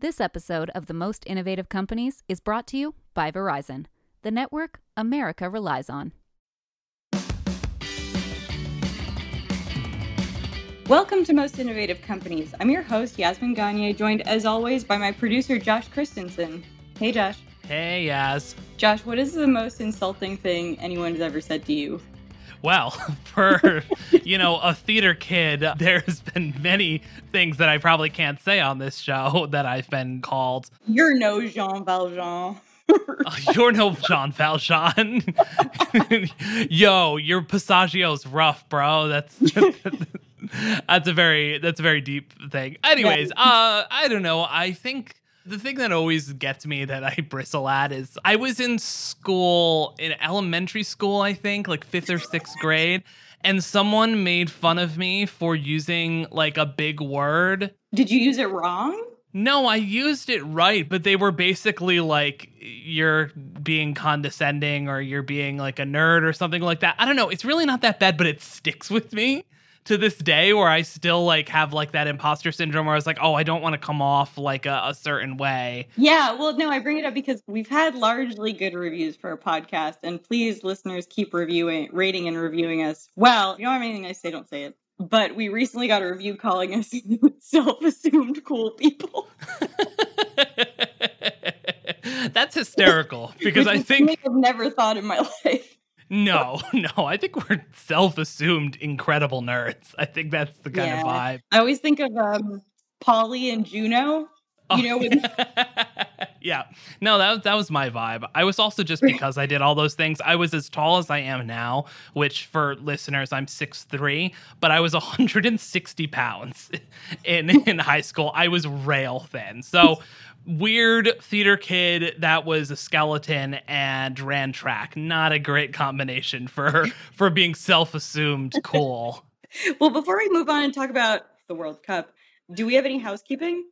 This episode of The Most Innovative Companies is brought to you by Verizon, the network America relies on. Welcome to Most Innovative Companies. I'm your host, Yasmin Gagne, joined as always by my producer, Josh Christensen. Hey, Josh. Hey, Yas. Josh, what is the most insulting thing anyone has ever said to you? Well, for you know a theater kid, there's been many things that I probably can't say on this show that I've been called. You're no Jean Valjean. Uh, you're no Jean Valjean. Yo, your Passaggio's rough, bro. That's that's a very that's a very deep thing. Anyways, uh, I don't know. I think the thing that always gets me that I bristle at is I was in school in elementary school, I think, like fifth or sixth grade, and someone made fun of me for using like a big word. Did you use it wrong? No, I used it right, but they were basically like you're being condescending or you're being like a nerd or something like that. I don't know. It's really not that bad, but it sticks with me to this day where I still like have like that imposter syndrome where I was like, oh, I don't want to come off like a, a, certain way. Yeah, well, no, I bring it up because we've had largely good reviews for our podcast, and please, listeners, keep reviewing, rating, and reviewing us. Well, you don't have anything I say, don't say it. But we recently got a review calling us self-assumed cool people. That's hysterical because I think I've never thought in my life. No, no. I think we're self-assumed incredible nerds. I think that's the kind yeah. of vibe. I always think of um Paulie and Juno. Oh. You know, when- yeah. No, that that was my vibe. I was also just because I did all those things. I was as tall as I am now, which for listeners, I'm 6'3", but I was 160 pounds in in high school. I was rail thin. So weird theater kid that was a skeleton and ran track. Not a great combination for for being self-assumed cool. well, before we move on and talk about the World Cup, do we have any housekeeping?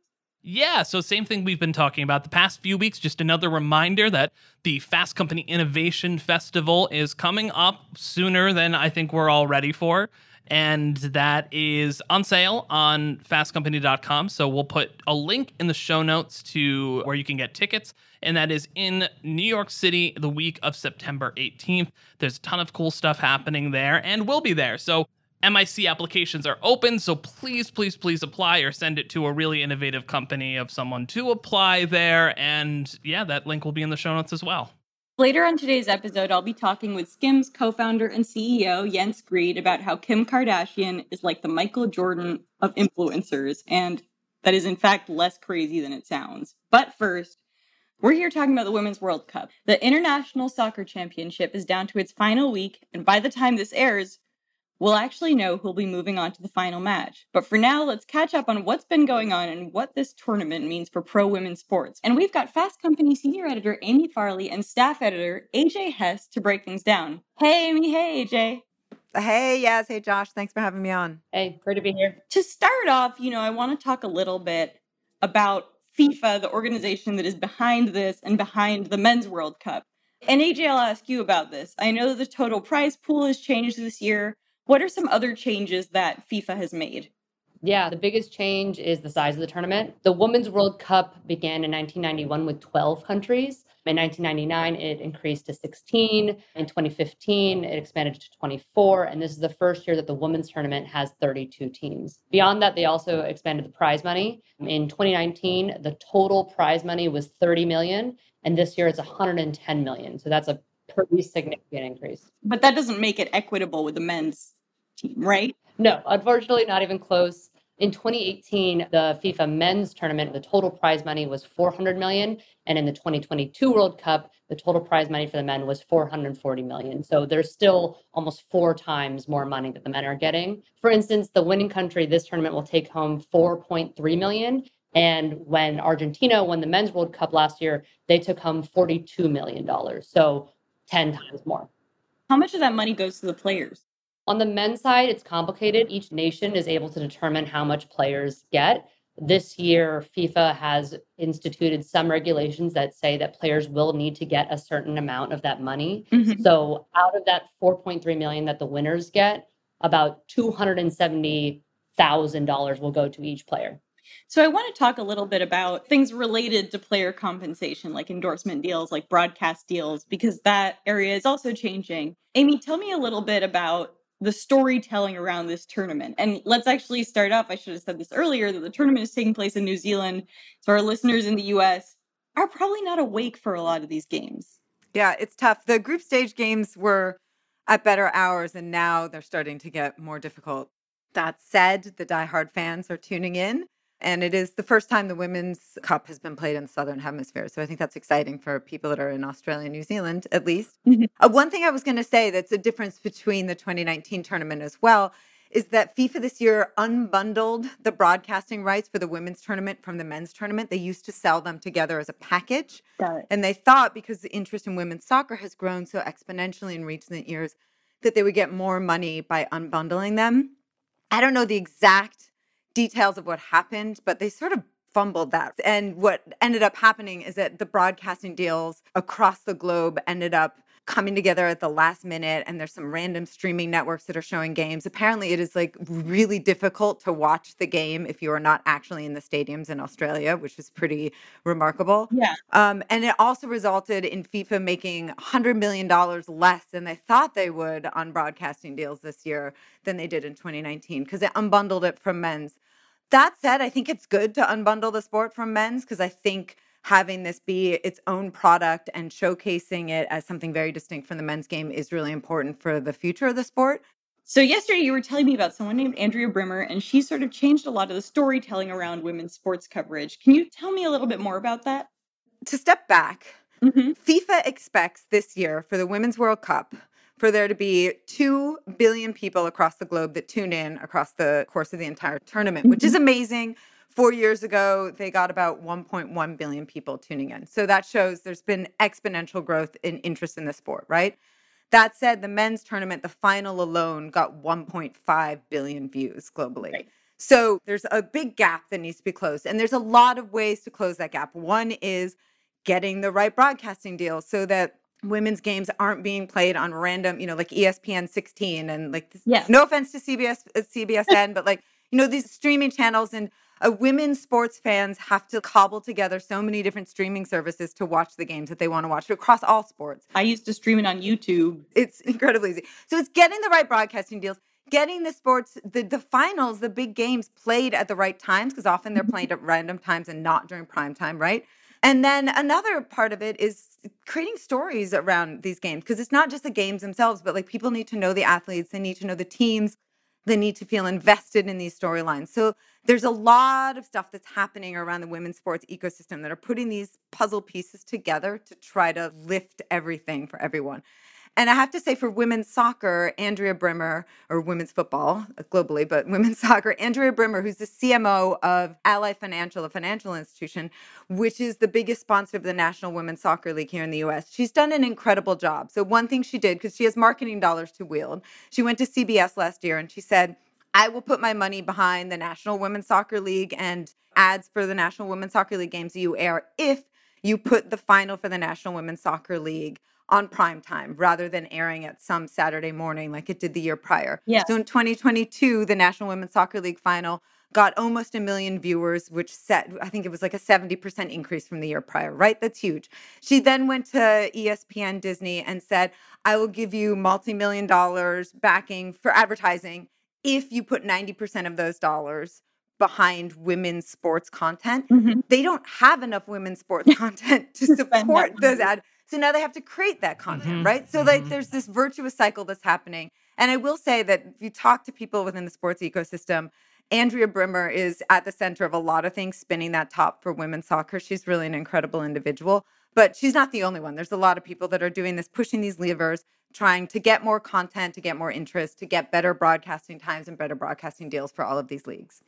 Yeah, so same thing we've been talking about the past few weeks. Just another reminder that the Fast Company Innovation Festival is coming up sooner than I think we're all ready for and that is on sale on fastcompany.com. So we'll put a link in the show notes to where you can get tickets. And that is in New York City the week of September 18th. There's a ton of cool stuff happening there and we'll be there. So MIC applications are open, so please, please, please apply or send it to a really innovative company of someone to apply there. And yeah, that link will be in the show notes as well. Later on today's episode, I'll be talking with Skims co founder and CEO Jens Grede, about how Kim Kardashian is like the Michael Jordan of influencers, and that is in fact less crazy than it sounds. But first, we're here talking about the Women's World Cup. The International Soccer Championship is down to its final week, and by the time this airs, We'll actually know who'll be moving on to the final match. But for now, let's catch up on what's been going on and what this tournament means for pro women's sports. And we've got Fast Company senior editor Amy Farley and staff editor AJ Hess to break things down. Hey, Amy. Hey, AJ. Hey, yes. Hey, Josh. Thanks for having me on. Hey, great to be here. To start off, you know, I want to talk a little bit about FIFA, the organization that is behind this and behind the Men's World Cup. And AJ, I'll ask you about this. I know the total prize pool has changed this year. What are some other changes that FIFA has made? Yeah, the biggest change is the size of the tournament. The Women's World Cup began in 1991 with 12 countries. In 1999, it increased to 16. In 2015, it expanded to 24. And this is the first year that the women's tournament has 32 teams. Beyond that, they also expanded the prize money. In 2019, the total prize money was 30 million. And this year it's 110 million. So that's a pretty significant increase. But that doesn't make it equitable with the men's team, right? No, unfortunately, not even close. In 2018, the FIFA men's tournament, the total prize money was 400 million. And in the 2022 World Cup, the total prize money for the men was 440 million. So there's still almost four times more money that the men are getting. For instance, the winning country this tournament will take home 4.3 million. And when Argentina won the men's World Cup last year, they took home $42 million. So 10 times more. How much of that money goes to the players? On the men's side, it's complicated. Each nation is able to determine how much players get. This year, FIFA has instituted some regulations that say that players will need to get a certain amount of that money. Mm-hmm. So, out of that 4.3 million that the winners get, about $270,000 will go to each player. So I want to talk a little bit about things related to player compensation, like endorsement deals, like broadcast deals, because that area is also changing. Amy, tell me a little bit about the storytelling around this tournament. And let's actually start off. I should have said this earlier that the tournament is taking place in New Zealand. So our listeners in the US are probably not awake for a lot of these games. Yeah, it's tough. The group stage games were at better hours, and now they're starting to get more difficult. That said, the diehard fans are tuning in. And it is the first time the Women's Cup has been played in the Southern Hemisphere. So I think that's exciting for people that are in Australia and New Zealand, at least. Mm-hmm. Uh, one thing I was going to say that's a difference between the 2019 tournament as well is that FIFA this year unbundled the broadcasting rights for the women's tournament from the men's tournament. They used to sell them together as a package. And they thought because the interest in women's soccer has grown so exponentially in recent years that they would get more money by unbundling them. I don't know the exact details of what happened, but they sort of fumbled that. And what ended up happening is that the broadcasting deals across the globe ended up coming together at the last minute and there's some random streaming networks that are showing games. Apparently it is like really difficult to watch the game if you are not actually in the stadiums in australia which is pretty remarkable. Yeah. Um, and it also resulted in fifa making $100 million less than they thought they would on broadcasting deals this year than they did in 2019 because they unbundled it from men's that said i think it's good to unbundle the sport from men's because i think having this be its own product and showcasing it as something very distinct from the men's game is really important for the future of the sport. So yesterday you were telling me about someone named Andrea Brimmer and she sort of changed a lot of the storytelling around women's sports coverage. Can you tell me a little bit more about that? To step back, mm-hmm. FIFA expects this year for the Women's World Cup for there to be 2 billion people across the globe that tune in across the course of the entire tournament, which is mm-hmm. amazing Four years ago, they got about 1.1 billion people tuning in. So that shows there's been exponential growth in interest in the sport, right? That said, the men's tournament, the final alone, got 1.5 billion views globally. Right. So there's a big gap that needs to be closed. And there's a lot of ways to close that gap. One is getting the right broadcasting deal so that women's games aren't being played on random, you know, like ESPN 16 and like this, yeah. no offense to CBS uh, CBSN, but like, you know, these streaming channels and uh, women's sports fans have to cobble together so many different streaming services to watch the games that they want to watch across all sports. I used to stream it on YouTube. It's incredibly easy. So it's getting the right broadcasting deals, getting the sports, the, the finals, the big games played at the right times, because often they're played at random times and not during prime time, right? And then another part of it is creating stories around these games because it's not just the games themselves, but like people need to know the athletes, they need to know the teams, they need to feel invested in these storylines. So there's a lot of stuff that's happening around the women's sports ecosystem that are putting these puzzle pieces together to try to lift everything for everyone. And I have to say, for women's soccer, Andrea Brimmer, or women's football uh, globally, but women's soccer, Andrea Brimmer, who's the CMO of Ally Financial, a financial institution, which is the biggest sponsor of the National Women's Soccer League here in the US. She's done an incredible job. So, one thing she did, because she has marketing dollars to wield, she went to CBS last year and she said, I will put my money behind the National Women's Soccer League and ads for the National Women's Soccer League games you air if you put the final for the National Women's Soccer League on prime time rather than airing at some Saturday morning like it did the year prior. Yeah. So in 2022, the National Women's Soccer League final got almost a million viewers, which set, I think it was like a 70% increase from the year prior, right? That's huge. She then went to ESPN Disney and said, I will give you multi million dollars backing for advertising if you put 90% of those dollars behind women's sports content. Mm-hmm. They don't have enough women's sports content to support those ads. So now they have to create that content, mm-hmm. right? So like mm-hmm. there's this virtuous cycle that's happening. And I will say that if you talk to people within the sports ecosystem, Andrea Brimmer is at the center of a lot of things spinning that top for women's soccer. She's really an incredible individual, but she's not the only one. There's a lot of people that are doing this, pushing these levers, trying to get more content, to get more interest, to get better broadcasting times and better broadcasting deals for all of these leagues.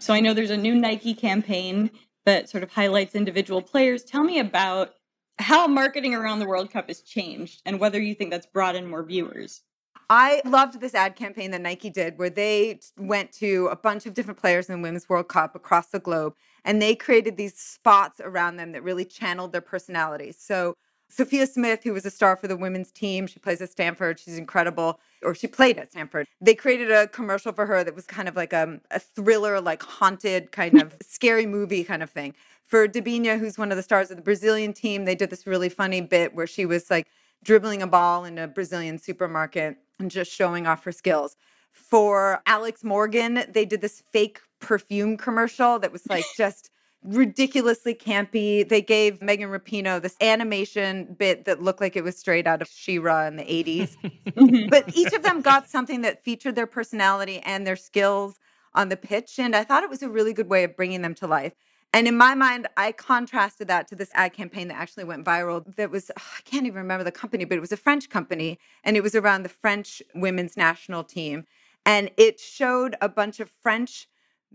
So I know there's a new Nike campaign that sort of highlights individual players. Tell me about how marketing around the World Cup has changed and whether you think that's brought in more viewers. I loved this ad campaign that Nike did where they went to a bunch of different players in the Women's World Cup across the globe and they created these spots around them that really channeled their personalities. So Sophia Smith, who was a star for the women's team, she plays at Stanford. She's incredible, or she played at Stanford. They created a commercial for her that was kind of like a, a thriller, like haunted, kind of scary movie kind of thing. For Debinha, who's one of the stars of the Brazilian team, they did this really funny bit where she was like dribbling a ball in a Brazilian supermarket and just showing off her skills. For Alex Morgan, they did this fake perfume commercial that was like just ridiculously campy. They gave Megan Rapinoe this animation bit that looked like it was straight out of She-Ra in the 80s. Mhm. but each of them got something that featured their personality and their skills on the pitch. And I thought it was a really good way of bringing them to life. And in my mind, I contrasted that to this ad campaign that actually went viral. That was, I can't even remember the company, but it was a French company and it was around the French women's national team. And it showed a bunch of French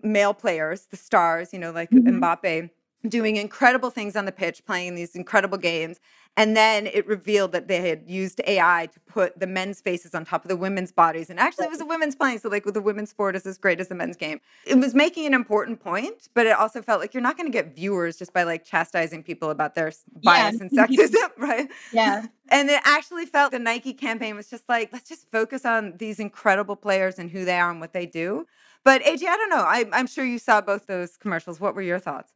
male players, the stars, you know, like Mhm. Mbappe, doing incredible things on the pitch, playing these incredible games. And then it revealed that they had used AI to put the men's faces on top of the women's bodies. And actually, it was a women's playing. So, like, with the women's sport is as great as the men's game. It was making an important point, but it also felt like you're not going to get viewers just by like chastising people about their s- Yeah. bias and sexism, right? yeah. And it actually felt the Nike campaign was just like, let's just focus on these incredible players and who they are and what they do. But AJ, I don't know. I, I'm sure you saw both those commercials. What were your thoughts?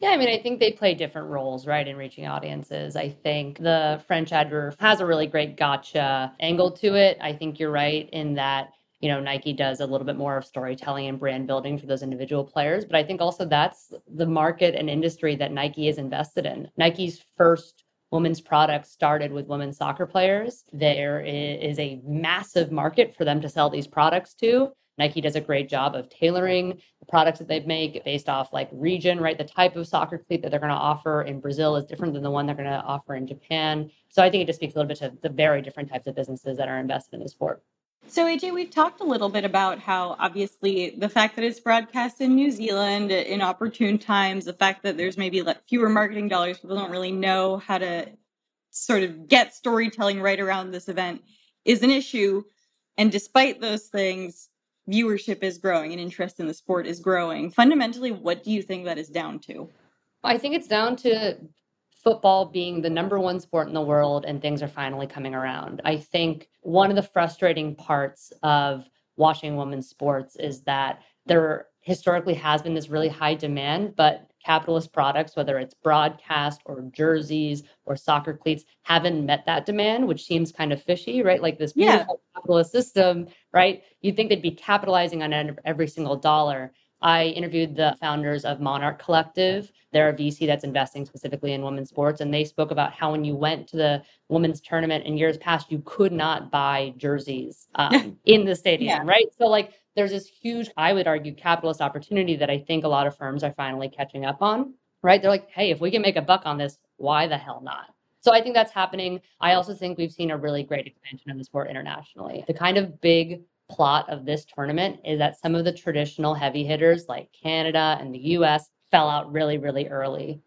Yeah, I mean, I think they play different roles, right, in reaching audiences. I think the French advert has a really great gotcha angle to it. I think you're right in that, you know, Nike does a little bit more of storytelling and brand building for those individual players. But I think also that's the market and industry that Nike is invested in. Nike's first women's product started with women's soccer players. There is a massive market for them to sell these products to. Nike does a great job of tailoring the products that they make based off like region, right? The type of soccer cleat that they're going to offer in Brazil is different than the one they're going to offer in Japan. So I think it just speaks a little bit to the very different types of businesses that are invested in the sport. So, AJ, we've talked a little bit about how obviously the fact that it's broadcast in New Zealand in opportune times, the fact that there's maybe like fewer marketing dollars, people don't really know how to sort of get storytelling right around this event is an issue. And despite those things, viewership is growing and interest in the sport is growing. Fundamentally, what do you think that is down to? I think it's down to football being the number one sport in the world and things are finally coming around. I think one of the frustrating parts of watching women's sports is that there historically has been this really high demand, but capitalist products, whether it's broadcast or jerseys or soccer cleats, haven't met that demand, which seems kind of fishy, right? Like this Yeah. capitalist system, right? You'd think they'd be capitalizing on every single dollar. I interviewed the founders of Monarch Collective. They're a VC that's investing specifically in women's sports. And they spoke about how when you went to the women's tournament in years past, you could not buy jerseys um, in the stadium, Yeah. right? So, like, there's this huge, I would argue, capitalist opportunity that I think a lot of firms are finally catching up on, right? They're like, hey, if we can make a buck on this, why the hell not? So I think that's happening. I also think we've seen a really great expansion of the sport internationally. The kind of big plot of this tournament is that some of the traditional heavy hitters like Canada and the US fell out really, really early.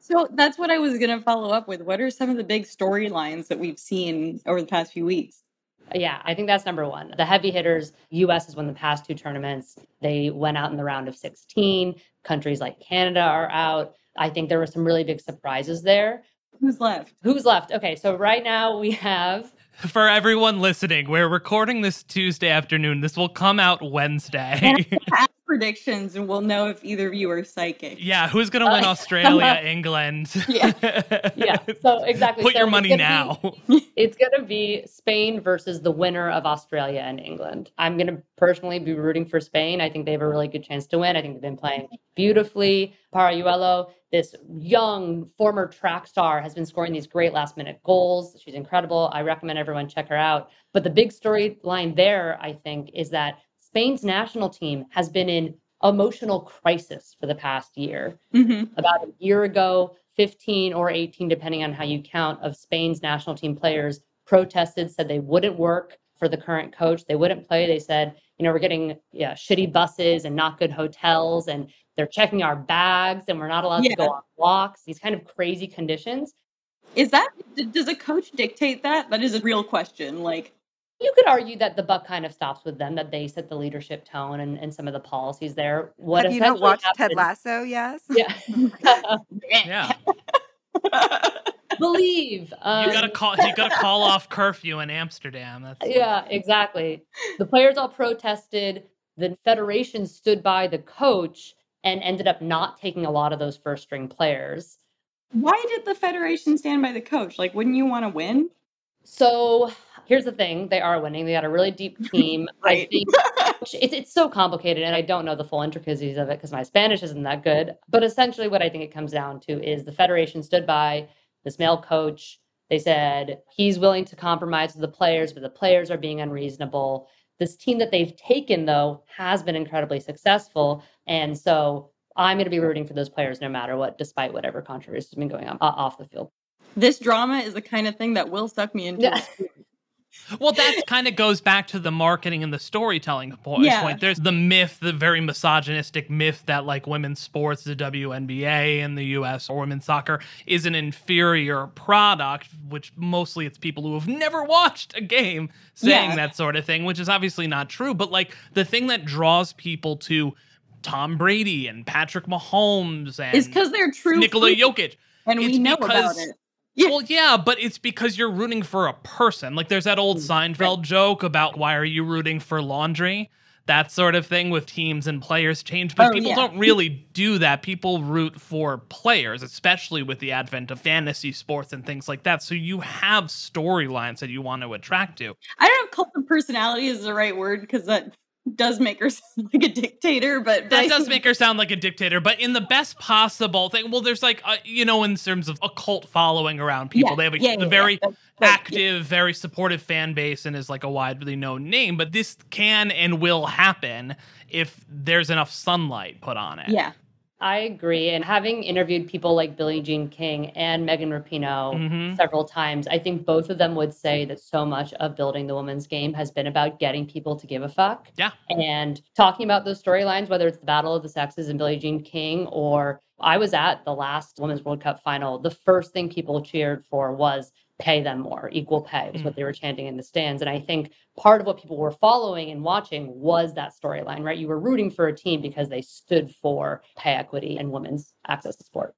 So that's what I was going to follow up with. What are some of the big storylines that we've seen over the past few weeks? Yeah, I think that's number one. The heavy hitters, US has won the past two tournaments. They went out in the round of 16. Countries like Canada are out. I think there were some really big surprises there. Who's left? Who's left? Okay, so right now we have For everyone listening, we're recording this Tuesday afternoon. This will come out Wednesday. Ask predictions, and we'll know if either of you are psychic. yeah, who's gonna win Uh, Australia, England? Yeah. yeah. So exactly. Put So your money gonna now. Be, it's going to be Spain versus the winner of Australia and England. I'm going to personally be rooting for Spain. I think they have a really good chance to win. I think they've been playing beautifully. Paralluelo, this young former track star, has been scoring these great last minute goals. She's incredible. I recommend everyone check her out. But the big storyline there, I think, is that Spain's national team has been in emotional crisis for the past year Mhm. about a year ago, 15 or 18, depending on how you count, of Spain's national team players protested, said they wouldn't work for the current coach. They wouldn't play. They said, you know, we're getting yeah, shitty buses and not good hotels, and they're checking our bags, and we're not allowed to go on walks. These kind of crazy conditions. Is that does a coach dictate that? That is a real question. Like, You could argue that the buck kind of stops with them, that they set the leadership tone and, and some of the policies there. What Have you not essentially watched Ted Lasso? Yes. Yeah. yeah. Believe. Um, you gotta call. You gotta call off curfew in Amsterdam. That's yeah, exactly. The players all protested. The federation stood by the coach and ended up not taking a lot of those first string players. Why did the federation stand by the coach? Like, wouldn't you want to win? So here's the thing: they are winning. They got a really deep team. Right. I think it's it's so complicated, and I don't know the full intricacies of it because my Spanish isn't that good. But essentially, what I think it comes down to is the federation stood by this male coach. They said he's willing to compromise with the players, but the players are being unreasonable. This team that they've taken, though, has been incredibly successful, and so I'm going to be rooting for those players no matter what, despite whatever controversy has been going on uh, off the field. This drama is the kind of thing that will suck me into. Yeah. Well, that kind of goes back to the marketing and the storytelling po- Yeah. point. There's the myth, the very misogynistic myth that like women's sports, the WNBA in the US or women's soccer is an inferior product, which mostly it's people who have never watched a game saying Yeah. that sort of thing, which is obviously not true. But like the thing that draws people to Tom Brady and Patrick Mahomes and It's because they're true. Nikola freaks, Jokic. and we it's know about it. Yeah. Well, yeah, but it's because you're rooting for a person. Like there's that old Mm, Seinfeld joke about why are you rooting for laundry? That sort of thing with teams and players change. But Oh, people yeah. don't really do that. People root for players, especially with the advent of fantasy sports and things like that. So you have storylines that you want to attract to. I don't know if cult of personality is the right word because that does make her sound like a dictator, but, That I does make her sound like a dictator, but in the best possible thing. Well, there's like, uh, you know, in terms of a cult following around people, Yeah, they have a, yeah, a yeah, very yeah, that's yeah. active, very supportive fan base and is like a widely known name. But this can and will happen if there's enough sunlight put on it. Yeah. I agree. And having interviewed people like Billie Jean King and Megan Rapinoe Mhm. several times, I think both of them would say that so much of building the women's game has been about getting people to give a fuck. Yeah. And talking about those storylines, whether it's the Battle of the Sexes and Billie Jean King, or I was at the last Women's World Cup final, the first thing people cheered for was pay them more, equal pay was what they were mm-hmm. chanting in the stands. And I think part of what people were following and watching was that storyline, right? You were rooting for a team because they stood for pay equity and women's access to sport.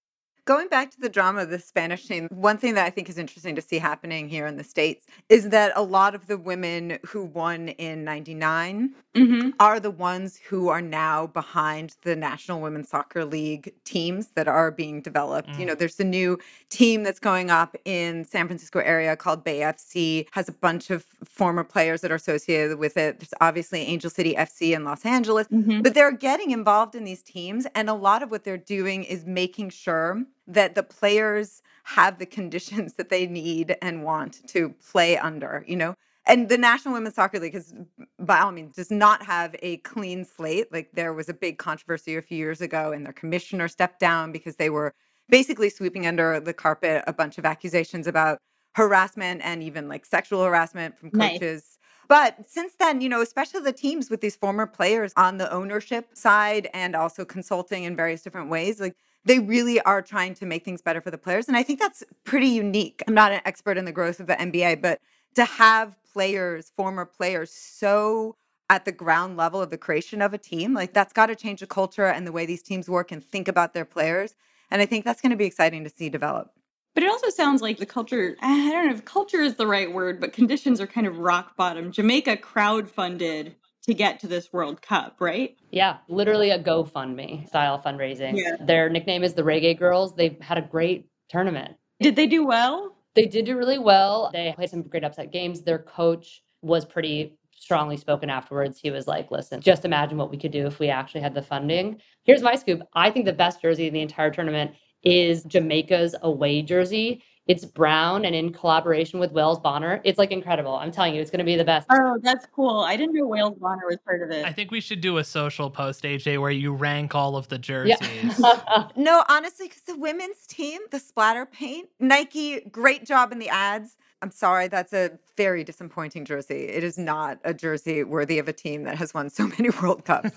Going back to the drama of the Spanish team, one thing that I think is interesting to see happening here in the States is that a lot of the women who won in 99 Mm-hmm. are the ones who are now behind the National Women's Soccer League teams that are being developed. You Mm. know, there's a new team that's going up in San Francisco area called Bay FC, has a bunch of former players that are associated with it. There's obviously Angel City FC in Los Angeles, Mm-hmm. but they're getting involved in these teams and a lot of what they're doing is making sure that the players have the conditions that they need and want to play under, you know? And the National Women's Soccer League is, by all means, does not have a clean slate. Like there was a big controversy a few years ago, and their commissioner stepped down because they were basically sweeping under the carpet a bunch of accusations about harassment and even like sexual harassment from Nice. coaches. But since then, you know, especially the teams with these former players on the ownership side and also consulting in various different ways, like they really are trying to make things better for the players. And I think that's pretty unique. I'm not an expert in the growth of the NBA, but to have players, former players, so at the ground level of the creation of a team, like that's got to change the culture and the way these teams work and think about their players. And I think that's going to be exciting to see develop. But it also sounds like the culture, I don't know if culture is the right word, but conditions are kind of rock bottom. Jamaica crowdfunded to get to this World Cup, right? Yeah, literally a GoFundMe style fundraising. Yeah. Their nickname is the Reggae Girlz. They've had a great tournament. Did they do well? They did do really well. They played some great upset games. Their coach was pretty strongly spoken afterwards. He was like, listen, just imagine what we could do if we actually had the funding. Here's my scoop. I think the best jersey in the entire tournament is Jamaica's away jersey. It's brown and in collaboration with Wales Bonner. It's like incredible. I'm telling you, it's going to be the best. Oh, that's cool. I didn't know Wales Bonner was part of it. I think we should do a social post, AJ, where you rank all of the jerseys. Yeah. No, honestly, because the women's team, the splatter paint, Nike, great job in the ads. I'm sorry, that's a very disappointing jersey. It is not a jersey worthy of a team that has won so many World Cups.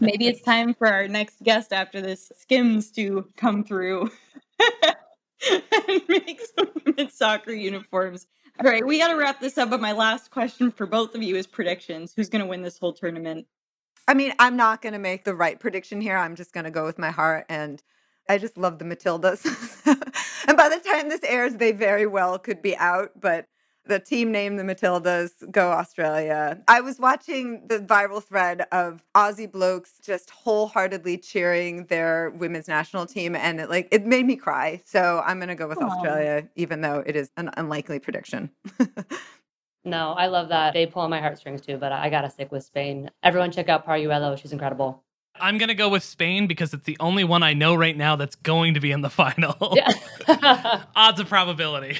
Maybe it's time for our next guest after this Skims to come through make women's soccer uniforms. All right, we got to wrap this up. But my last question for both of you is predictions. Who's going to win this whole tournament? I mean, I'm not going to make the right prediction here. I'm just going to go with my heart. And I just love the Matildas. and by the time this airs, they very well could be out, but the team name the Matildas, go Australia. I was watching the viral thread of Aussie blokes just wholeheartedly cheering their women's national team, and it like it made me cry. So I'm gonna go with Aw. Australia, even though it is an unlikely prediction. No, I love that. They pull on my heartstrings too, but I gotta stick with Spain. Everyone check out Paralluelo. She's incredible. I'm going to go with Spain because it's the only one I know right now that's going to be in the final. Yeah. Odds of probability.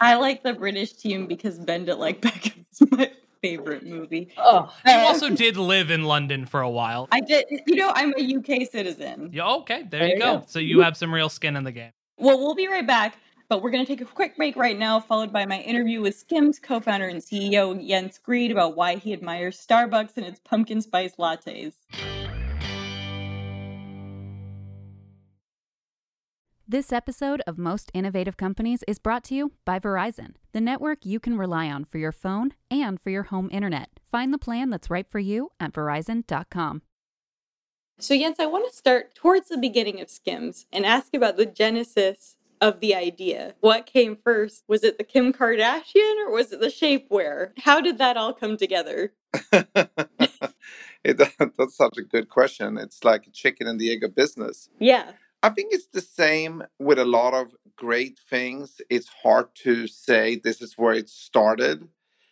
I like the British team because Bend It Like Beckham is my favorite movie. oh, you also did live in London for a while. I did, you know, I'm a UK citizen. Yeah, okay, there, There you you go. go. So you have some real skin in the game. Well, we'll be right back, but we're going to take a quick break right now, followed by my interview with Skims co founder and CEO Jens Grede about why he admires Starbucks and its pumpkin spice lattes. This episode of Most Innovative Companies is brought to you by Verizon, the network you can rely on for your phone and for your home internet. Find the plan that's right for you at verizon.com. So, Jens, I want to start towards the beginning of Skims and ask about the genesis of the idea. What came first? Was it the Kim Kardashian or was it the shapewear? How did that all come together? it, that's such a good question. It's like a chicken and the egg of business. Yeah. I think it's the same with a lot of great things. It's hard to say this is where it started.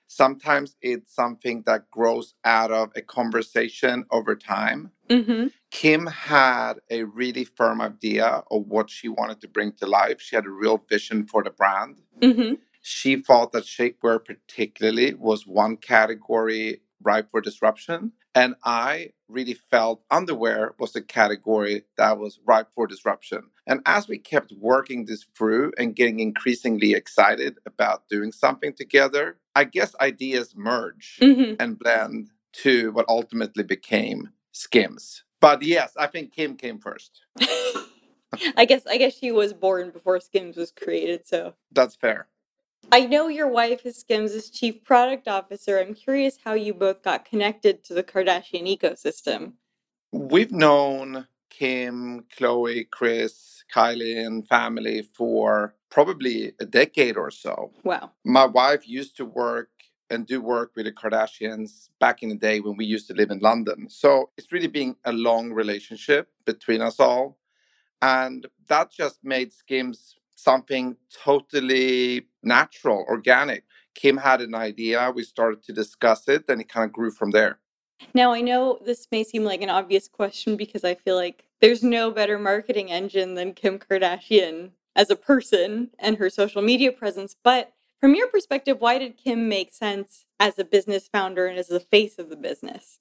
Sometimes it's something that grows out of a conversation over time. Mm-hmm. Kim had a really firm idea of what she wanted to bring to life. She had a real vision for the brand. Mm-hmm. She thought that shapewear, particularly, was one category ripe for disruption. And I really felt underwear was a category that was ripe for disruption. And as we kept working this through and getting increasingly excited about doing something together, I guess ideas merge Mm-hmm. and blend to what ultimately became Skims. But yes, I think Kim came first. I guess I guess she was born before Skims was created, so That's fair. I know your wife is Skims' chief product officer. I'm curious how you both got connected to the Kardashian ecosystem. We've known Kim, Khloé, Kris, Kylie, and family for probably a decade or so. Wow. My wife used to work and do work with the Kardashians back in the day when we used to live in London. So it's really been a long relationship between us all. And that just made Skims something totally natural, organic. Kim had an idea, we started to discuss it, and it kind of grew from there. Now, I know this may seem like an obvious question because I feel like there's no better marketing engine than Kim Kardashian as a person and her social media presence. But from your perspective, why did Kim make sense as a business founder and as the face of the business?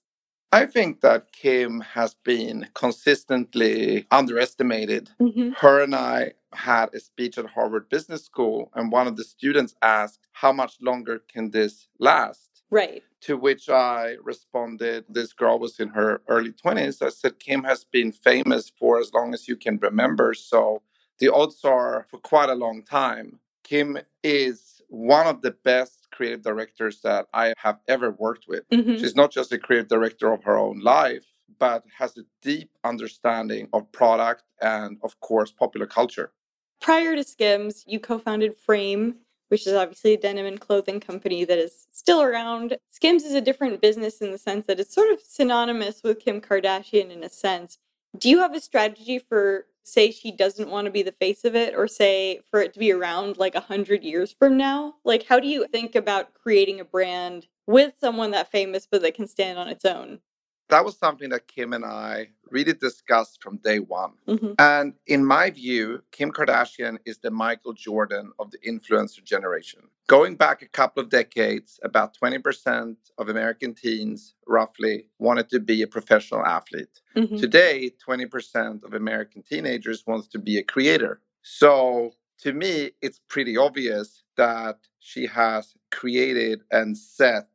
I think that Kim has been consistently underestimated. Mm-hmm. Her and I had a speech at Harvard Business School, and one of the students asked, How much longer can this last? Right. To which I responded, This girl was in her early 20s. I said, Kim has been famous for as long as you can remember. So the odds are for quite a long time. Kim is one of the best creative directors that I have ever worked with. Mhm. She's not just a creative director of her own life, but has a deep understanding of product and, of course, popular culture. Prior to Skims, you co founded Frame, which is obviously a denim and clothing company that is still around. Skims is a different business in the sense that it's sort of synonymous with Kim Kardashian in a sense. Do you have a strategy for, say, she doesn't want to be the face of it, or say for it to be around like a hundred years from now? Like, how do you think about creating a brand with someone that famous but that can stand on its own? That was something that Kim and I really discussed from day one. Mhm. And in my view, Kim Kardashian is the Michael Jordan of the influencer generation. Going back a couple of decades, about 20% of American teens, roughly, wanted to be a professional athlete. Mhm. Today, 20% of American teenagers wants to be a creator. So to me, it's pretty obvious that she has created and set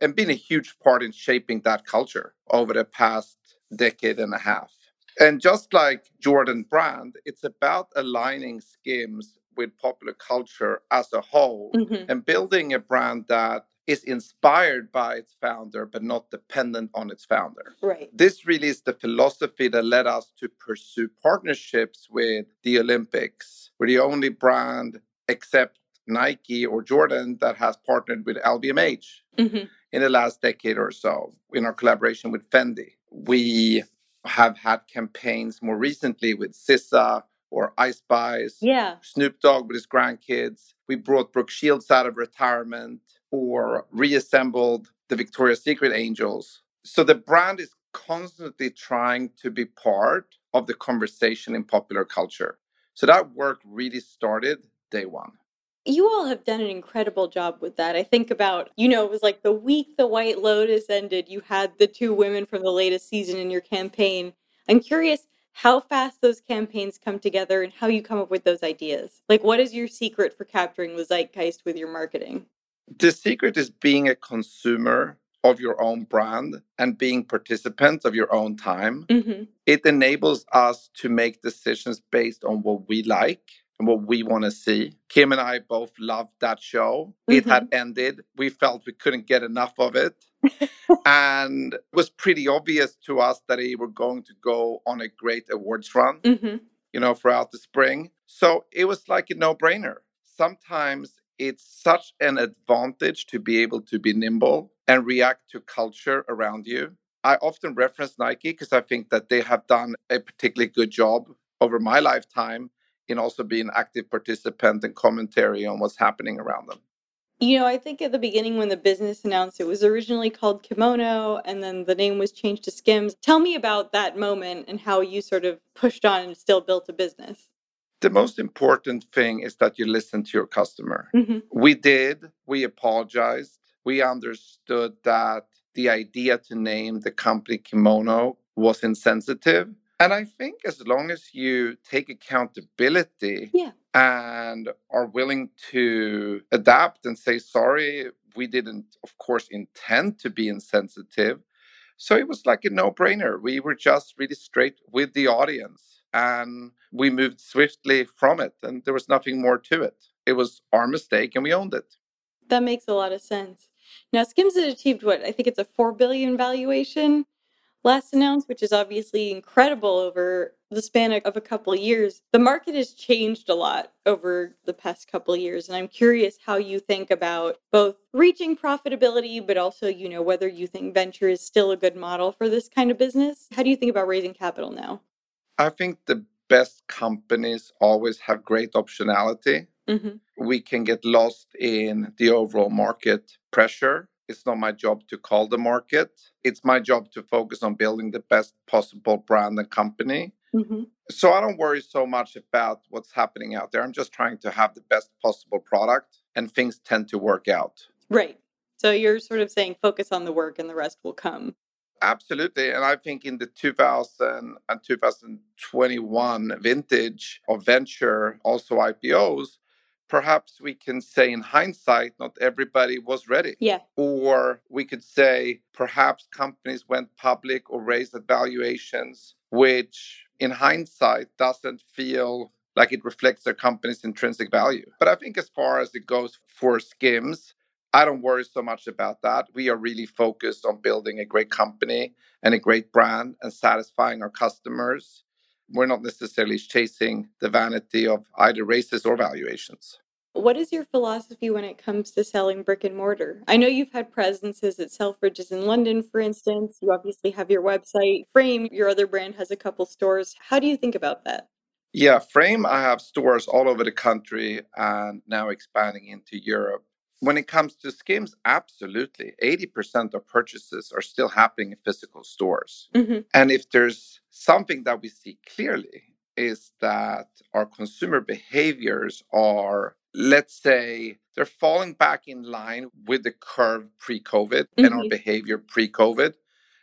and been a huge part in shaping that culture over the past decade and a half. And just like Jordan Brand, it's about aligning Skims with popular culture as a whole Mhm. and building a brand that is inspired by its founder, but not dependent on its founder. Right. This really is the philosophy that led us to pursue partnerships with the Olympics. We're the only brand except Nike or Jordan that has partnered with LVMH Mm-hmm. in the last decade or so in our collaboration with Fendi. We have had campaigns more recently with SZA or Ice Spice, Yeah. Snoop Dogg with his grandkids. We brought Brooke Shields out of retirement or reassembled the Victoria's Secret Angels. So the brand is constantly trying to be part of the conversation in popular culture. So that work really started day one. You all have done an incredible job with that. I think about, you know, it was like the week the White Lotus ended, you had the two women from the latest season in your campaign. I'm curious how fast those campaigns come together and how you come up with those ideas. Like, what is your secret for capturing the zeitgeist with your marketing? The secret is being a consumer of your own brand and being participants of your own time. Mm-hmm. It enables us to make decisions based on what we like and what we want to see. Kim and I both loved that show. It had ended. We felt we couldn't get enough of it. and it was pretty obvious to us that they were going to go on a great awards run, Mm-hmm. you know, throughout the spring. So it was like a no brainer. Sometimes it's such an advantage to be able to be nimble and react to culture around you. I often reference Nike because I think that they have done a particularly good job over my lifetime in also be an active participant and commentary on what's happening around them. You know, I think at the beginning when the business announced it was originally called Kimono and then the name was changed to Skims. Tell me about that moment and how you sort of pushed on and still built a business. The most important thing is that you listen to your customer. Mm-hmm. We did, we apologized. We understood that the idea to name the company Kimono was insensitive. And I think as long as you take accountability Yeah. and are willing to adapt and say, sorry, we didn't, of course, intend to be insensitive. So it was like a no brainer. We were just really straight with the audience and we moved swiftly from it. And there was nothing more to it. It was our mistake and we owned it. That makes a lot of sense. Now, Skims has achieved what I think it's a four billion valuation last announced, which is obviously incredible over the span of- a couple of years. The market has changed a lot over the past couple of years, and I'm curious how you think about both reaching profitability, but also, you know, whether you think venture is still a good model for this kind of business. How do you think about raising capital now? I think the best companies always have great optionality. Mm-hmm. We can get lost in the overall market pressure. It's not my job to call the market. It's my job to focus on building the best possible brand and company. Mm-hmm. So I don't worry so much about what's happening out there. I'm just trying to have the best possible product, and things tend to work out. Right. So you're sort of saying focus on the work and the rest will come. Absolutely. And I think in the 2000 and 2021 vintage of venture, also IPOs, perhaps we can say in hindsight, not everybody was ready. Yeah. Or we could say perhaps companies went public or raised at valuations, which in hindsight doesn't feel like it reflects their company's intrinsic value. But I think as far as it goes for Skims, I don't worry so much about that. We are really focused on building a great company and a great brand and satisfying our customers. We're not necessarily chasing the vanity of either races or valuations. What is your philosophy when it comes to selling brick and mortar? I know you've had presences at Selfridges in London, for instance. You obviously have your website. Frame, your other brand, has a couple stores. How do you think about that? Yeah, Frame, I have stores all over the country and now expanding into Europe. When it comes to Skims, absolutely. 80% of purchases are still happening in physical stores. Mm-hmm. And if there's something that we see clearly, is that our consumer behaviors are, let's say, they're falling back in line with the curve pre COVID and our Mhm. behavior pre COVID,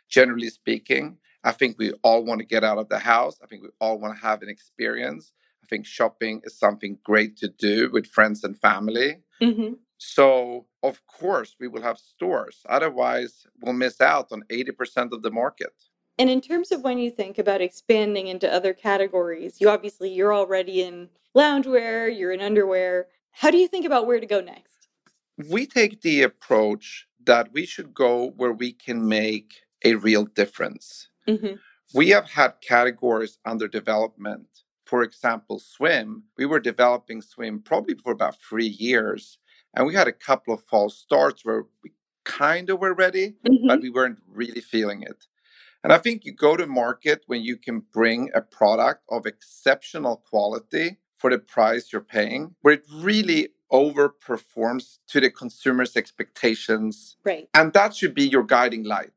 generally speaking. I think we all want to get out of the house. I think we all want to have an experience. I think shopping is something great to do with friends and family. Mm-hmm. So, of course, we will have stores. Otherwise, we'll miss out on 80% of the market. And in terms of when you think about expanding into other categories, you obviously you're already in loungewear, you're in underwear. How do you think about where to go next? We take the approach that we should go where we can make a real difference. Mm-hmm. We have had categories under development. For example, swim. We were developing swim probably for about three years, and we had a couple of false starts where we kind of were ready, Mm-hmm. but we weren't really feeling it. And I think you go to market when you can bring a product of exceptional quality for the price you're paying, where it really overperforms to the consumer's expectations. Right. And that should be your guiding light.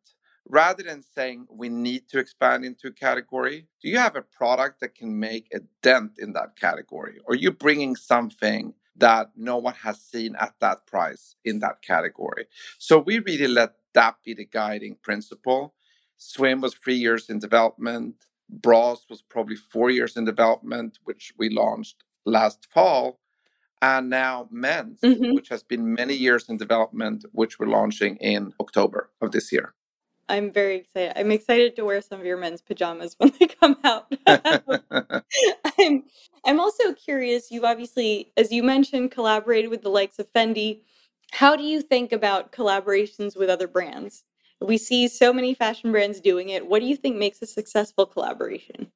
Rather than saying we need to expand into a category, do you have a product that can make a dent in that category? Or are you bringing something that no one has seen at that price in that category? So we really let that be the guiding principle. Swim was three years in development. Bras was probably four years in development, which we launched last fall. And now men's, Mhm. which has been many years in development, which we're launching in October of this year. I'm very excited. I'm excited to wear some of your men's pajamas when they come out. I'm I'm also curious, you've obviously, as you mentioned, collaborated with the likes of Fendi. How do you think about collaborations with other brands? We see so many fashion brands doing it. What do you think makes a successful collaboration?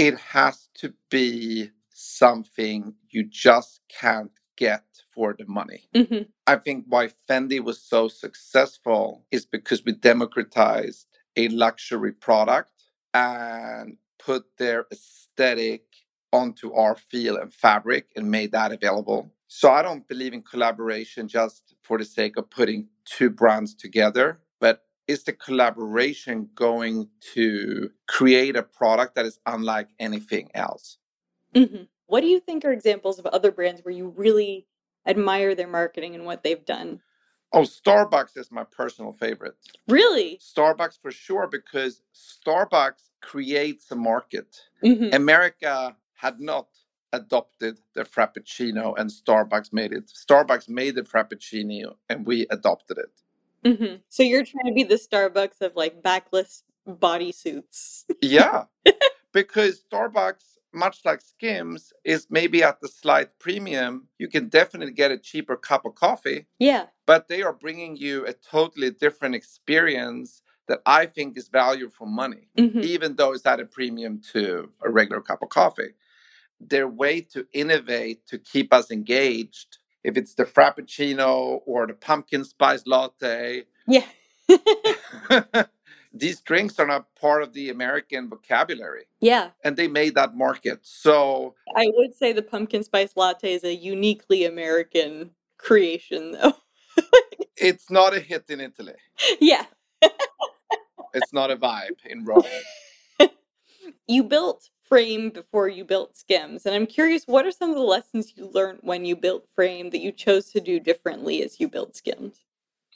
it has to be something you just can't get for the money. hmm I think why Fendi was so successful is because we democratized a luxury product and put their aesthetic onto our feel and fabric and made that available. So I don't believe in collaboration just for the sake of putting two brands together, but is the collaboration going to create a product that is unlike anything else? hmm What do you think are examples of other brands where you really admire their marketing and what they've done? Oh, Starbucks is my personal favorite. Really? Starbucks for sure, because Starbucks creates a market. hmm America had not adopted the Frappuccino, and Starbucks made it. Starbucks made the Frappuccino, and we adopted it. hmm So you're trying to be the Starbucks of like backless bodysuits. Yeah, because Starbucks, much like Skims, is maybe at the slight premium. You can definitely get a cheaper cup of coffee, Yeah. but they are bringing you a totally different experience that I think is value for money. hmm even though it's at a premium to a regular cup of coffee. Their way to innovate to keep us engaged, if it's the Frappuccino or the pumpkin spice latte, Yeah. these drinks are not part of the American vocabulary. yeah. And they made that market. So I would say the pumpkin spice latte is a uniquely American creation, though. it's not a hit in Italy. yeah. It's not a vibe in Rome. You built Frame before you built Skims, and I'm curious what are some of the lessons you learned when you built Frame that you chose to do differently as you built Skims?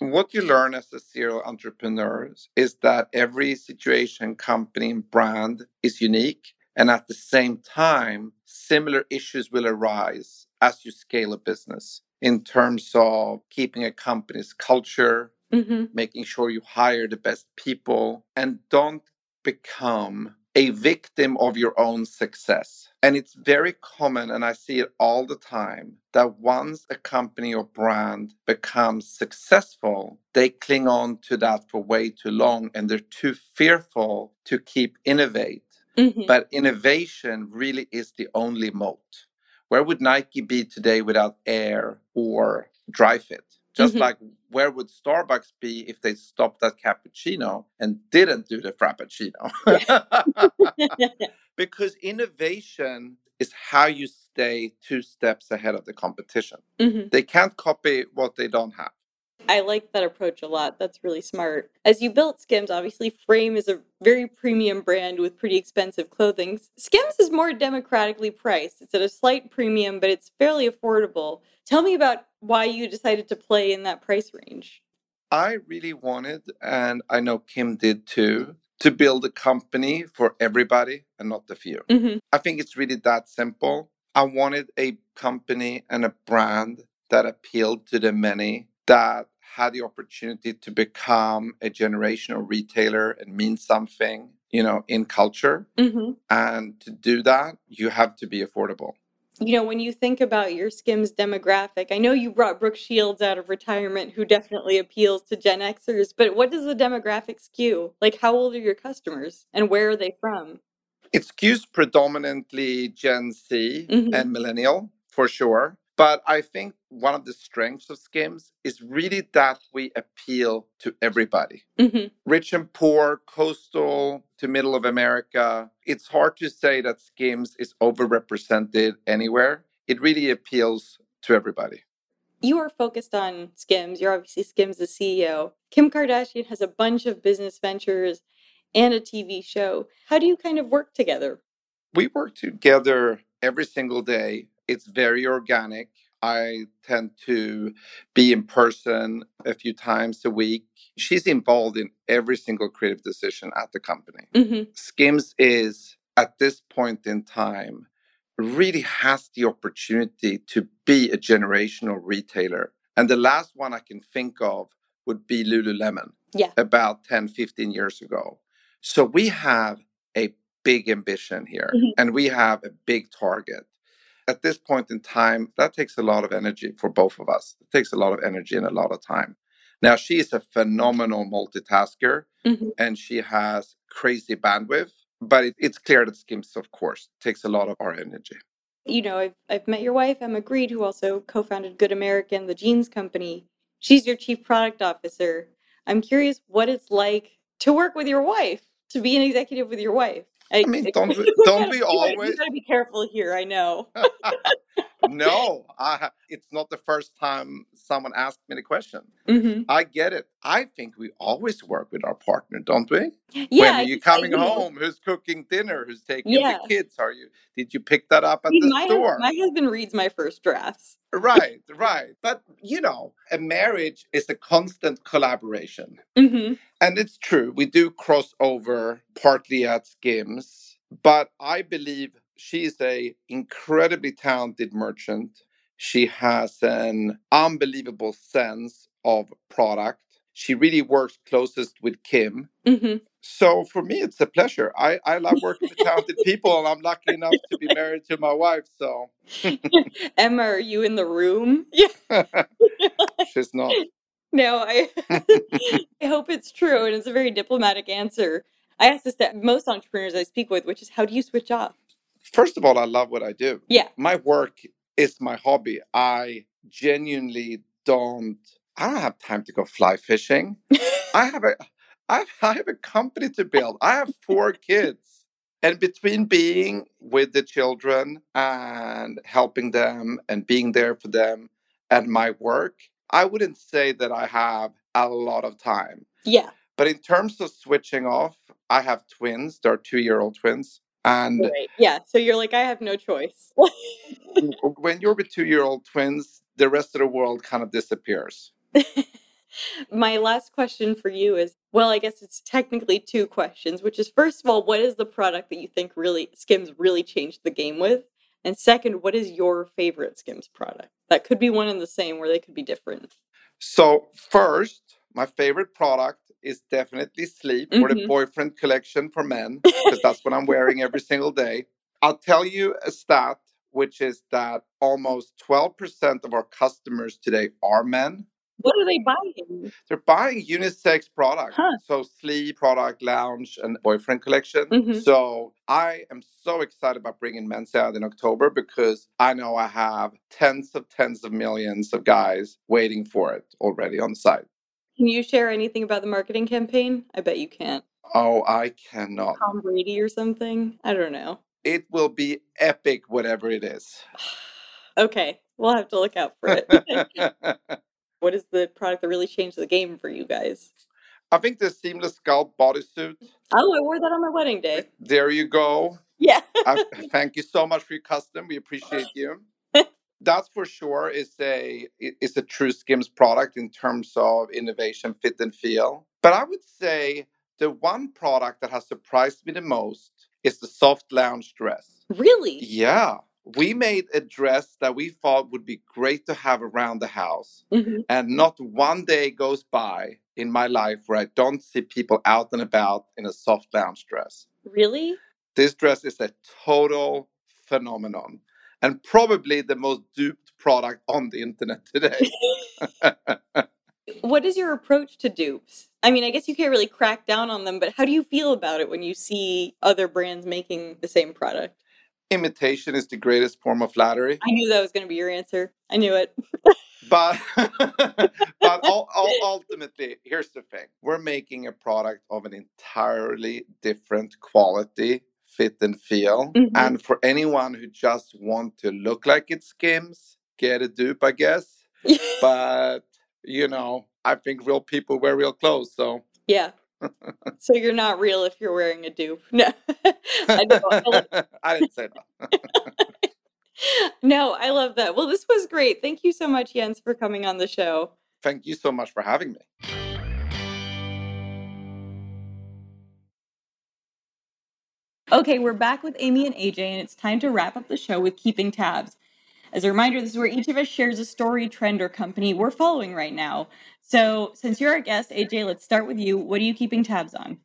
What you learn as a serial entrepreneur is that every situation, company, and brand is unique. And at the same time, similar issues will arise as you scale a business in terms of keeping a company's culture, Mm-hmm. making sure you hire the best people, and don't become a victim of your own success. And it's very common, and I see it all the time, that once a company or brand becomes successful, they cling on to that for way too long and they're too fearful to keep innovate. Mm-hmm. But innovation really is the only moat. Where would Nike be today without Air or Dri-FIT? Just Mhm. like where would Starbucks be if they stopped at cappuccino and didn't do the frappuccino? because innovation is how you stay two steps ahead of the competition. hmm They can't copy what they don't have. I like that approach a lot. That's really smart. As you built Skims, obviously Frame is a very premium brand with pretty expensive clothing. Skims is more democratically priced. It's at a slight premium, but it's fairly affordable. Tell me about why you decided to play in that price range. I really wanted, and I know Kim did too, to build a company for everybody and not the few. hmm I think it's really that simple. I wanted a company and a brand that appealed to the many, that had the opportunity to become a generational retailer and mean something, you know, in culture. hmm And to do that, you have to be affordable. You know, when you think about your Skims demographic, I know you brought Brooke Shields out of retirement, who definitely appeals to Gen Xers, but what does the demographic skew? Like, how old are your customers and where are they from? It skews predominantly Gen Z Mhm. and millennial for sure. But I think one of the strengths of Skims is really that we appeal to everybody. hmm Rich and poor, coastal to middle of America. It's hard to say that Skims is overrepresented anywhere. It really appeals to everybody. You are focused on Skims. You're obviously Skims' the CEO. Kim Kardashian has a bunch of business ventures and a TV show. How do you kind of work together? We work together every single day. It's very organic. I tend to be in person a few times a week. She's involved in every single creative decision at the company. hmm Skims is at this point in time really has the opportunity to be a generational retailer. And the last one I can think of would be Lululemon Yeah. about 10, 15 years ago. So we have a big ambition here Mhm. and we have a big target. At this point in time, that takes a lot of energy for both of us. It takes a lot of energy and a lot of time. Now, she is a phenomenal multitasker Mhm. and she has crazy bandwidth, but it, it's clear that Skims, of course, takes a lot of our energy. You know, I've, I've met your wife, Emma Grede, who also co founded Good American, the jeans company. She's your chief product officer. I'm curious what it's like to work with your wife, to be an executive with your wife. I mean, don't we, don't we always? You gotta be careful here, I know. no, I, it's not the first time someone asked me the question. hmm I get it. I think we always work with our partner, don't we? Yeah. when are you coming home? Who's cooking dinner? Who's taking Yeah. the kids? Are you? Did you pick that up at See, the my, store? my husband reads my first drafts. Right, right. But you know, a marriage is a constant collaboration, hmm and it's true. We do cross over partly at Skims, but I believe she is a incredibly talented merchant. She has an unbelievable sense of product. She really works closest with Kim. hmm So for me, it's a pleasure. I, I love working with talented people, and I'm lucky enough to be married to my wife. So Emma, are you in the room? Yeah. she's not. No, I I hope it's true, and it's a very diplomatic answer. I ask this to most entrepreneurs I speak with, which is how do you switch off? First of all, I love what I do. Yeah. My work is my hobby. I genuinely don't. I don't have time to go fly fishing. I have a, I I have a company to build. I have four kids, and between being with the children and helping them and being there for them and my work, I wouldn't say that I have a lot of time. yeah. But in terms of switching off, I have twins. They're two-year-old twins, and Right. Yeah. So you're like, I have no choice. when you're with two-year-old twins, the rest of the world kind of disappears. My last question for you is well, I guess it's technically two questions, which is first of all, what is the product that you think really Skims really changed the game with? And second, what is your favorite Skims product? That could be one and the same, where they could be different. So first, my favorite product is definitely sleep or the Mhm. boyfriend collection for men because that's what I'm wearing every single day. I'll tell you a stat, which is that almost 12% of our customers today are men. What are they buying? They're buying unisex products. Huh. So sleep, product, lounge, and boyfriend collection. Mhm. So I am so excited about bringing men's out in October because I know I have tens of tens of millions of guys waiting for it already on the site. Can you share anything about the marketing campaign? I bet you can't. Oh, I cannot. Tom Brady or something? I don't know. It will be epic, whatever it is. Okay, we'll have to look out for it. what is the product that really changed the game for you guys? I think the seamless sculpt bodysuit. Oh, I wore that on my wedding day. There you go. Yeah. I, thank you so much for your custom. We appreciate you. That's for sure is a is a true Skims product in terms of innovation, fit and feel. But I would say the one product that has surprised me the most is the soft lounge dress. really? Yeah, we made a dress that we thought would be great to have around the house, Mhm. and not one day goes by in my life where I don't see people out and about in a soft lounge dress Really? this dress is a total phenomenon and probably the most duped product on the internet today. what is your approach to dupes? I mean, I guess you can't really crack down on them, but how do you feel about it when you see other brands making the same product? Imitation is the greatest form of flattery. I knew that was going to be your answer. I knew it. but but ultimately, here's the thing: we're making a product of an entirely different quality, fit, and feel. Mm-hmm. And for anyone who just want to look like it skims, get a dupe, I guess. but you know, I think real people wear real clothes, so yeah. so you're not real if you're wearing a dupe. No, I, I didn't say that. no, I love that. Well, this was great. Thank you so much, Jens, for coming on the show. Thank you so much for having me. Okay, we're back with Amy and AJ, and it's time to wrap up the show with keeping tabs. As a reminder, this is where each of us shares a story, trend, or company we're following right now. So, since you're our guest, AJ, let's start with you. What are you keeping tabs on?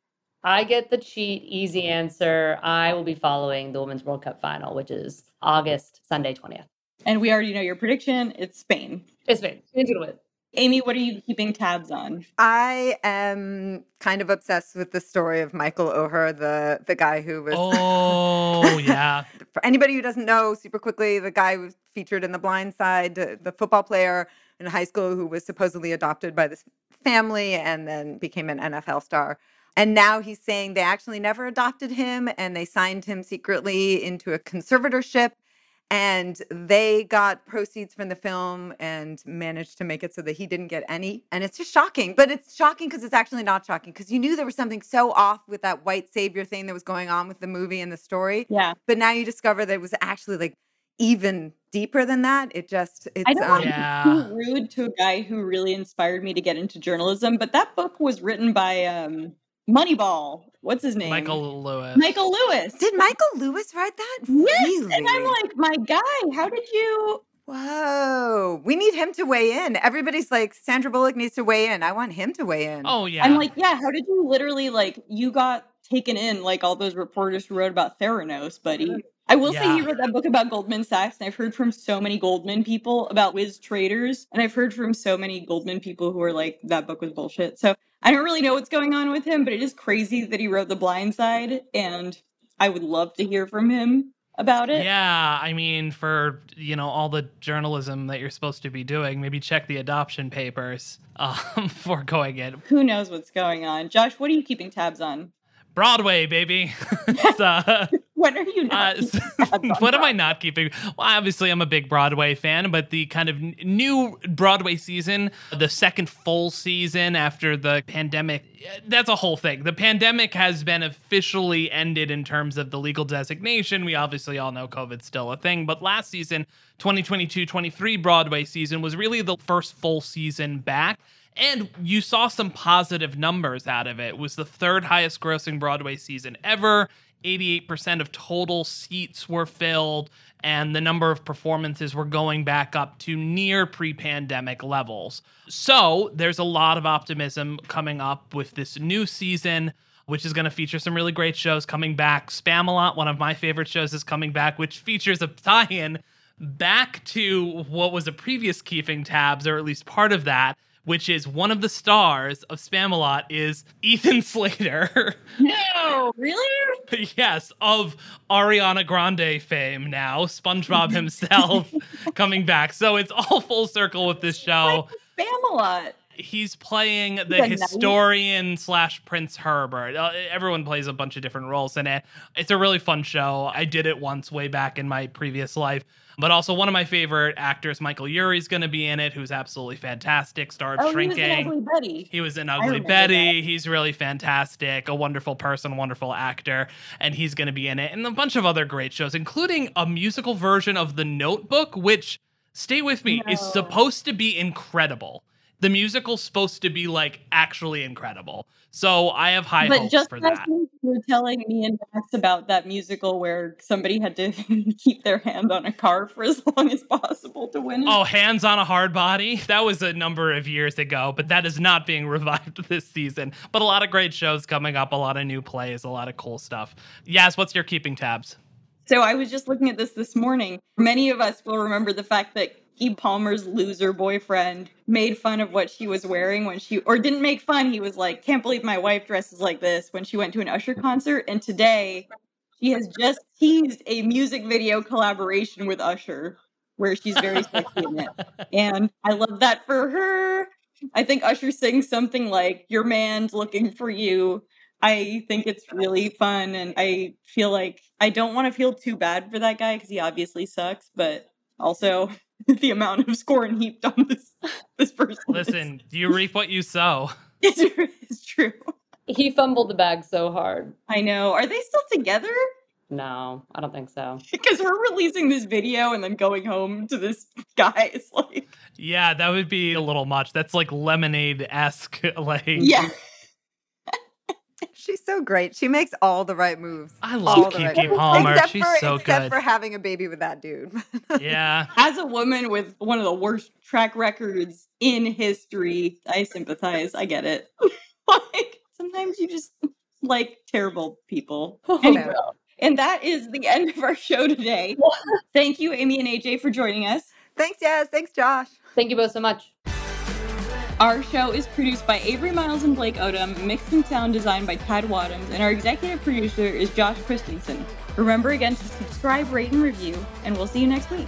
I get the cheat, easy answer. I will be following the Women's World Cup final, which is August, Sunday, 20th. And we already know your prediction. It's Spain. It's Spain. Spain's going to win. Amy, what are you keeping tabs on? I am kind of obsessed with the story of Michael Oher, the the guy who was. Oh yeah. For anybody who doesn't know, super quickly, the guy who was featured in The Blind Side, uh, the football player in high school who was supposedly adopted by this family and then became an NFL star. And now he's saying they actually never adopted him and they signed him secretly into a conservatorship and they got proceeds from the film and managed to make it so that he didn't get any and it's just shocking but it's shocking because it's actually not shocking because you knew there was something so off with that white savior thing that was going on with the movie and the story yeah but now you discover that it was actually like even deeper than that it just it's i don't um, want yeah. to be too rude to a guy who really inspired me to get into journalism but that book was written by um Moneyball. What's his name? Michael Lewis. Michael Lewis. Did Michael Lewis write that? Yes. Really? And I'm like, my guy, how did you? Whoa. We need him to weigh in. Everybody's like, Sandra Bullock needs to weigh in. I want him to weigh in. Oh, yeah. I'm like, yeah, how did you literally, like, you got taken in like all those reporters who wrote about Theranos, buddy? I will yeah. say he wrote that book about Goldman Sachs, and I've heard from so many Goldman people about Wiz traders, and I've heard from so many Goldman people who are like, that book was bullshit. So I don't really know what's going on with him, but it is crazy that he wrote The Blind Side, and I would love to hear from him about it. Yeah, I mean, for you know all the journalism that you're supposed to be doing, maybe check the adoption papers um, before going in. Who knows what's going on? Josh, what are you keeping tabs on? Broadway, baby. uh, when are you not? Uh, what am I not keeping? Well, obviously, I'm a big Broadway fan, but the kind of new Broadway season, the second full season after the pandemic, that's a whole thing. The pandemic has been officially ended in terms of the legal designation. We obviously all know COVID's still a thing, but last season, 2022 23 Broadway season, was really the first full season back and you saw some positive numbers out of it. it was the third highest grossing Broadway season ever 88% of total seats were filled and the number of performances were going back up to near pre-pandemic levels. So there's a lot of optimism coming up with this new season which is going to feature some really great shows coming back. Spamalot one of my favorite shows is coming back which features a tie-in back to what was a previous keeping tabs or at least part of that which is one of the stars of Spamalot is Ethan Slater. No, really? yes, of Ariana Grande fame now, SpongeBob himself coming back. So it's all full circle with this show. Spamalot he's playing the historian slash Prince Herbert. Uh, everyone plays a bunch of different roles in it. It's a really fun show. I did it once way back in my previous life. But also one of my favorite actors, Michael Urie, is going to be in it, who's absolutely fantastic. Star of oh, Shrinking. He was in Ugly Betty. He was in Ugly Betty. That. He's really fantastic, a wonderful person, wonderful actor, and he's going to be in it, and a bunch of other great shows, including a musical version of The Notebook, which stay with me no. is supposed to be incredible the musical's supposed to be like actually incredible. So I have high but hopes just for that. You were telling me and Max about that musical where somebody had to keep their hand on a car for as long as possible to win it. Oh, hands on a Hardbody. That was a number of years ago, but that is not being revived this season. But a lot of great shows coming up, a lot of new plays, a lot of cool stuff. Yes, what's your keeping tabs? So I was just looking at this this morning. Many of us will remember the fact that Keke Palmer's loser boyfriend made fun of what she was wearing when she, or didn't make fun. He was like, can't believe my wife dresses like this when she went to an Usher concert. And today she has just teased a music video collaboration with Usher where she's very sexy in it. And I love that for her. I think Usher sings something like, Your man's looking for you. I think it's really fun. And I feel like I don't want to feel too bad for that guy because he obviously sucks, but also the amount of scorn heaped on this this person. is- Listen, you reap what you sow. it's true. He fumbled the bag so hard. I know. Are they still together? No, I don't think so. Because her releasing this video and then going home to this guy is like, Yeah, that would be a little much. That's like lemonade esque. Like, yeah. She's so great. She makes all the right moves. I All love the right moves. Palmer. Except She's for, so except good. for having a baby with that dude. yeah. As a woman with one of the worst track records in history, I sympathize. I get it. like sometimes you just like terrible people. Oh, anyway, and that is the end of our show today. Thank you, Amy and AJ, for joining us. Thanks, Jazz. Thanks, Josh. Thank you both so much. Our show is produced by Avery Miles and Blake Odom, mixed and sound designed by Tad Wadhams, and our executive producer is Josh Christensen. Remember again to subscribe, rate, and review, and we'll see you next week.